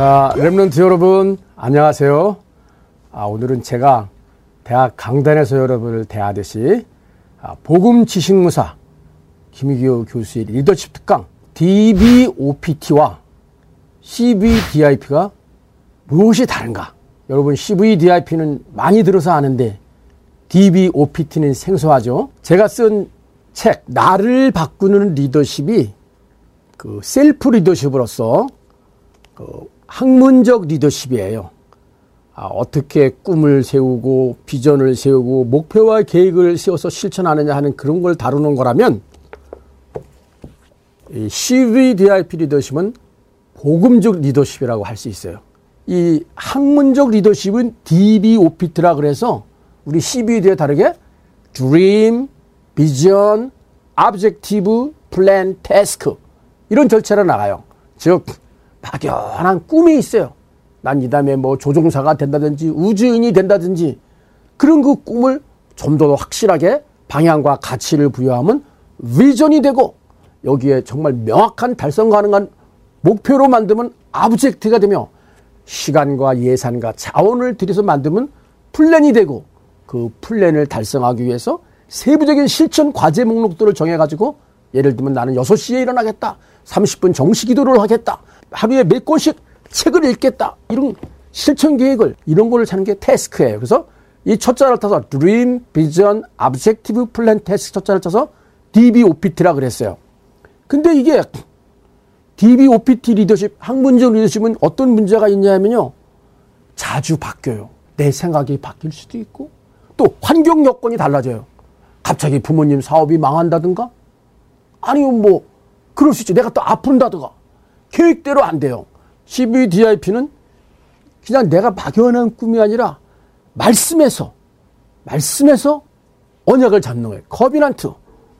자, 랩런트 여러분, 안녕하세요. 아, 오늘은 제가 대학 강단에서 여러분을 대하듯이 아, 복음 지식무사 김희교 교수의 리더십 특강 DBOPT와 CVDIP가 무엇이 다른가? 여러분 CVDIP는 많이 들어서 아는데 DBOPT는 생소하죠. 제가 쓴 책 나를 바꾸는 리더십이 그 셀프 리더십으로서 그 학문적 리더십이에요. 아, 어떻게 꿈을 세우고 비전을 세우고 목표와 계획을 세워서 실천하느냐 하는 그런 걸 다루는 거라면 이 CVDIP 리더십은 복음적 리더십이라고 할 수 있어요. 이 학문적 리더십은 DBOPT라 그래서 우리 CVD에 다르게 Dream, Vision, Objective, Plan, Task 이런 절차로 나가요. 즉 막연한 꿈이 있어요. 난 이 다음에 뭐 조종사가 된다든지 우주인이 된다든지 그런 그 꿈을 좀 더 확실하게 방향과 가치를 부여하면 비전이 되고 여기에 정말 명확한 달성 가능한 목표로 만들면 아브젝트가 되며 시간과 예산과 자원을 들여서 만들면 플랜이 되고 그 플랜을 달성하기 위해서 세부적인 실천 과제 목록들을 정해가지고 예를 들면 나는 6시에 일어나겠다. 30분 정식 기도를 하겠다. 하루에 몇 권씩 책을 읽겠다. 이런 실천 계획을 이런 거를 찾는 게 task예요. 그래서 이 첫자를 따서 Dream, Vision, Objective, Plan, Task 첫자를 따서 DVOPT라 그랬어요. 근데 이게 DVOPT 리더십, 학문적 리더십은 어떤 문제가 있냐면요. 자주 바뀌어요. 내 생각이 바뀔 수도 있고 또 환경 여건이 달라져요. 갑자기 부모님 사업이 망한다든가 아니면 뭐 그럴 수 있죠. 내가 또 아픈다든가 계획대로 안 돼요. CBDIP는 그냥 내가 막연한 꿈이 아니라 말씀에서 말씀에서 언약을 잡는 거예요. 커비난트.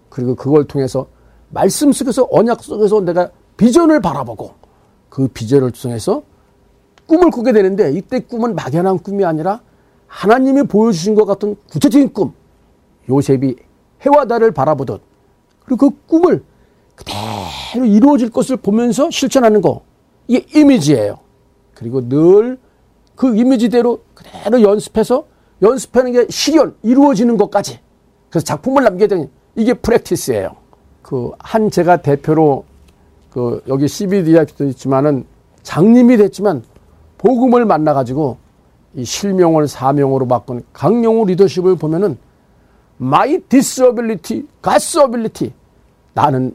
그리고 그걸 통해서 말씀 속에서 언약 속에서 내가 비전을 바라보고 그 비전을 통해서 꿈을 꾸게 되는데 이때 꿈은 막연한 꿈이 아니라 하나님이 보여주신 것 같은 구체적인 꿈. 요셉이 해와 달을 바라보듯 그리고 그 꿈을 그대로 이루어질 것을 보면서 실천하는 거. 이게 이미지예요. 그리고 늘 그 이미지대로 그대로 연습해서 연습하는 게 실현, 이루어지는 것까지. 그래서 작품을 남게 되는 이게 프랙티스예요. 그 한 제가 대표로 그 여기 CBDI도 있지만은 장님이 됐지만 복음을 만나 가지고 이 실명을 사명으로 바꾼 강영우 리더십을 보면은 disability, God's ability. 나는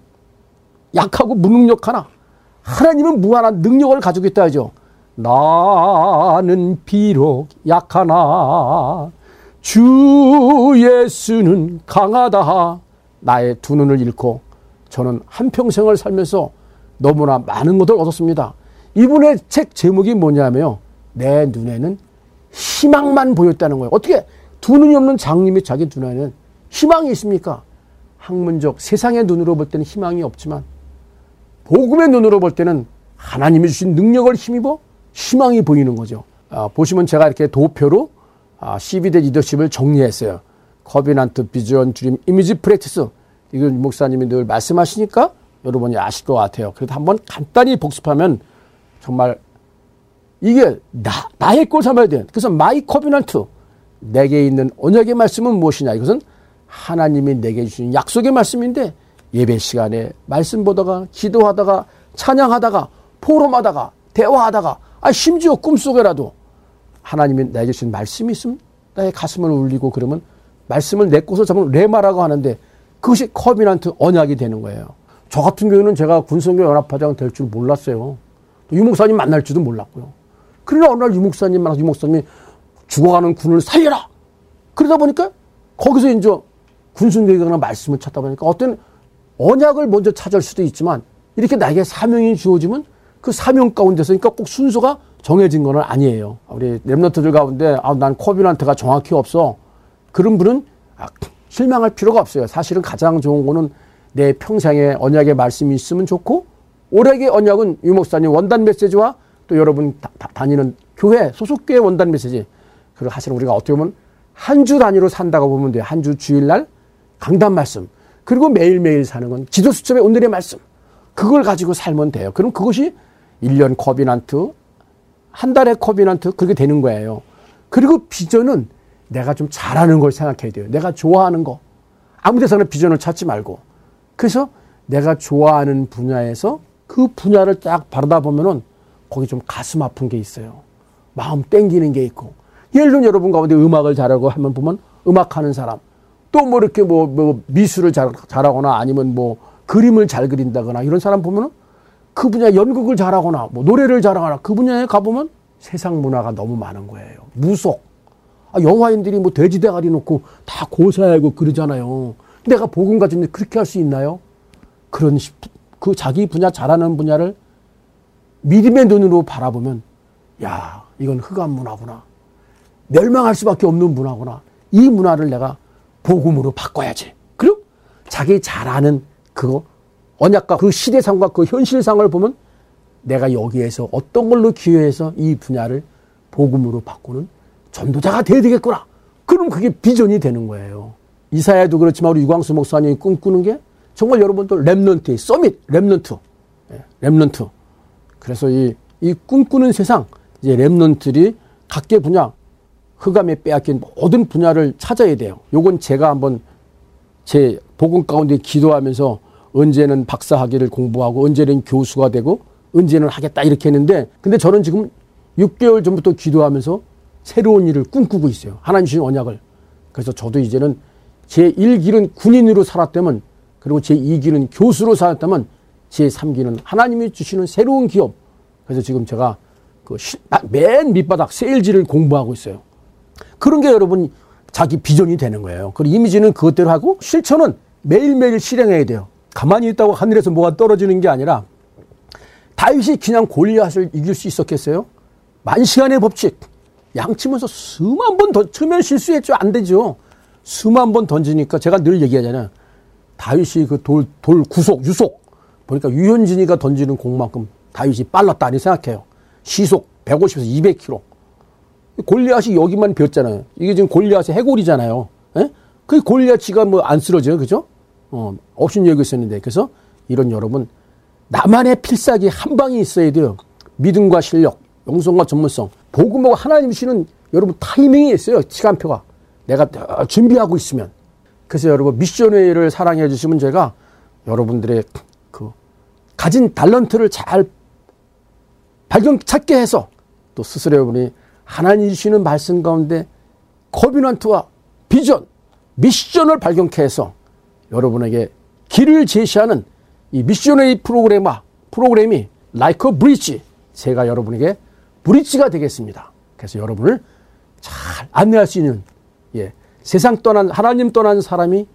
약하고 무능력하나 하나님은 무한한 능력을 가지고 있다 하죠. 나는 비록 약하나 주 예수는 강하다. 나의 두 눈을 잃고 저는 한평생을 살면서 너무나 많은 것을 얻었습니다. 이분의 책 제목이 뭐냐면요. 내 눈에는 희망만 보였다는 거예요. 어떻게 두 눈이 없는 장님이 자기 눈에는 희망이 있습니까? 학문적 세상의 눈으로 볼 때는 희망이 없지만 복음의 눈으로 볼 때는 하나님이 주신 능력을 힘입어 희망이 보이는 거죠. 아, 보시면 제가 이렇게 도표로 아, CVD 리더십을 정리했어요. Covenant, Vision, Dream, Image Practice. 이건 목사님이 늘 말씀하시니까 여러분이 아실 것 같아요. 그래도 한번 간단히 복습하면 정말 이게 나, 나의 꼴 삼아야 돼. 그래서 my covenant. 내게 있는 언약의 말씀은 무엇이냐. 이것은 하나님이 내게 주신 약속의 말씀인데 예배 시간에 말씀 보다가 기도하다가 찬양하다가 포럼하다가 대화하다가 아 심지어 꿈속에라도 하나님이 나에게 주신 말씀이 있으면 나의 가슴을 울리고 그러면 말씀을 내 곳을 잡으면 레마라고 하는데 그것이 커비난트 언약이 되는 거예요. 저 같은 경우는 제가 군성교 연합파장 될 줄 몰랐어요. 유목사님 만날 줄도 몰랐고요. 그러나 어느 날 유목사님 만나서 유목사님이 죽어가는 군을 살려라! 그러다 보니까 거기서 이제 군순교회가 말씀을 찾다 보니까 어떤 언약을 먼저 찾을 수도 있지만 이렇게 나에게 사명이 주어지면 그 사명 가운데서 그러니까 꼭 순서가 정해진 건 아니에요. 우리 랩너트들 가운데 아, 난 코비넌트가 정확히 없어. 그런 분은 아, 실망할 필요가 없어요. 사실은 가장 좋은 거는 내 평생에 언약의 말씀이 있으면 좋고 올해의 언약은 유 목사님 원단 메시지와 또 여러분 다, 다 니는 교회 소속교회 원단 메시지 그리고 사실 우리가 어떻게 보면 한 주 단위로 산다고 보면 돼요. 한 주 주일날 강단 말씀 그리고 매일매일 사는 건 지도 수첩의 오늘의 말씀. 그걸 가지고 살면 돼요. 그럼 그것이 1년 covenant, 한 달에 covenant 그렇게 되는 거예요. 그리고 비전은 내가 좀 잘하는 걸 생각해야 돼요. 내가 좋아하는 거. 아무 데서나 비전을 찾지 말고. 그래서 내가 좋아하는 분야에서 그 분야를 딱 바라다 보면은 거기 좀 가슴 아픈 게 있어요. 마음 땡기는 게 있고. 예를 들면 여러분 가운데 음악을 잘하고 하면 보면 음악하는 사람. 또 뭐 이렇게 뭐, 뭐 미술을 잘, 잘하거나 아니면 뭐 그림을 잘 그린다거나 이런 사람 보면은 그 분야 연극을 잘하거나 뭐 노래를 잘하거나 그 분야에 가보면 세상 문화가 너무 많은 거예요. 무속. 아, 영화인들이 뭐 돼지 대가리 놓고 다 고사하고 그러잖아요. 내가 복음 가진데 그렇게 할 수 있나요? 그런 그 자기 분야 잘하는 분야를 믿음의 눈으로 바라보면 야 이건 흑암 문화구나 멸망할 수밖에 없는 문화구나 이 문화를 내가 복음으로 바꿔야지. 그리고 자기 잘하는 그거 언약과 그 시대상과 그 현실상을 보면 내가 여기에서 어떤 걸로 기여해서 이 분야를 복음으로 바꾸는 전도자가 돼야 되겠구나. 그럼 그게 비전이 되는 거예요. 이사야도 그렇지만 우리 유광수 목사님이 꿈꾸는 게 정말 여러분들 Remnant, summit, Remnant, 예, Remnant. 그래서 이, 이 꿈꾸는 세상, 이제 Remnant들이 각계 분야, 흑암에 빼앗긴 모든 분야를 찾아야 돼요. 요건 제가 한번 제 복음 가운데 기도하면서 언제는 박사학위를 공부하고 언제는 교수가 되고 언제는 하겠다 이렇게 했는데 근데 저는 지금 6개월 전부터 기도하면서 새로운 일을 꿈꾸고 있어요. 하나님 주신 언약을. 그래서 저도 이제는 제 1길은 군인으로 살았다면 그리고 제2기는 교수로 살았다면 제3기는 하나님이 주시는 새로운 기업. 그래서 지금 제가 그 맨 밑바닥 세일즈를 공부하고 있어요. 그런 게 여러분 자기 비전이 되는 거예요. 그리고 이미지는 그것대로 하고 실천은 매일매일 실행해야 돼요. 가만히 있다고 하늘에서 뭐가 떨어지는 게 아니라 다윗이 그냥 골리앗을 이길 수 있었겠어요? 만 시간의 법칙. 양치면서 수만 번더 치면 실수했죠. 안 되죠. 수만 번 던지니까 제가 늘 얘기하잖아요. 다윗이 그 돌, 돌 구속, 유속. 보니까 유현진이가 던지는 공만큼 다윗이 빨랐다. 니 생각해요. 시속 150에서 200km. 골리앗이 여기만 비었잖아요. 이게 지금 골리앗의 해골이잖아요. 예? 그 골리앗이가 뭐 안 쓰러져요. 그죠? 어, 없인 여기 있었는데. 그래서 이런 여러분, 나만의 필살기 한 방이 있어야 돼요. 믿음과 실력, 영성과 전문성. 복음하고 하나님 주시는 여러분 타이밍이 있어요. 시간표가. 내가 준비하고 있으면. 그래서 여러분 미션웨이를 사랑해 주시면 제가 여러분들의 그 가진 달런트를 잘 발견 찾게 해서 또 스스로 여러분이 하나님 주시는 말씀 가운데 커비넌트와 비전, 미션을 발견케 해서 여러분에게 길을 제시하는 이 미션웨이 프로그램 프로그램이 like a bridge 제가 여러분에게 bridge가 되겠습니다. 그래서 여러분을 잘 안내할 수 있는 예, 세상 떠난 하나님 떠난 사람이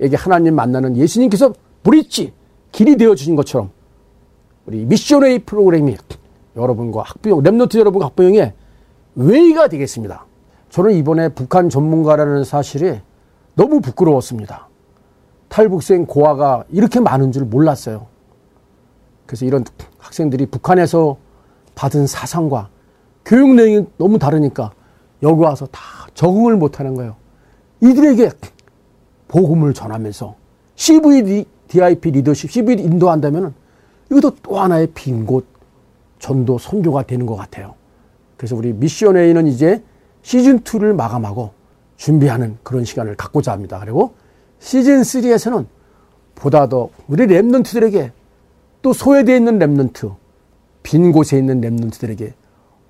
에게 하나님 만나는 예수님께서 bridge 길이 되어 주신 것처럼 우리 미션웨이 프로그램이 여러분과 학부형 Remnant 여러분 학부형의 way가 되겠습니다. 저는 이번에 북한 전문가라는 사실이 너무 부끄러웠습니다. 탈북생 고아가 이렇게 많은 줄 몰랐어요. 그래서 이런 학생들이 북한에서 받은 사상과 교육 내용이 너무 다르니까 여기 와서 다 적응을 못하는 거예요. 이들에게 복음을 전하면서 CVDIP 리더십, CVD 인도한다면 이것도 또 하나의 빈곳 전도 선교가 되는 것 같아요. 그래서 우리 미션웨이는 이제 시즌2를 마감하고 준비하는 그런 시간을 갖고자 합니다. 그리고 시즌3에서는 보다 더 우리 랩런트들에게 또 소외되어 있는 랩런트, 빈 곳에 있는 랩런트들에게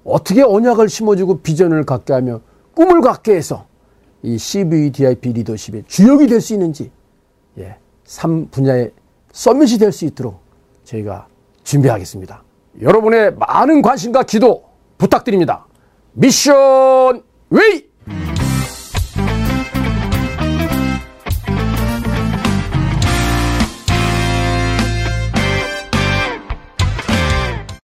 어떻게 언약을 심어주고 비전을 갖게 하며 꿈을 갖게 해서 이 CVDIP 리더십의 주역이 될 수 있는지, 예, 3 분야의 서밋이 될 수 있도록 저희가 준비하겠습니다. 여러분의 많은 관심과 기도 부탁드립니다. 미션 웨이!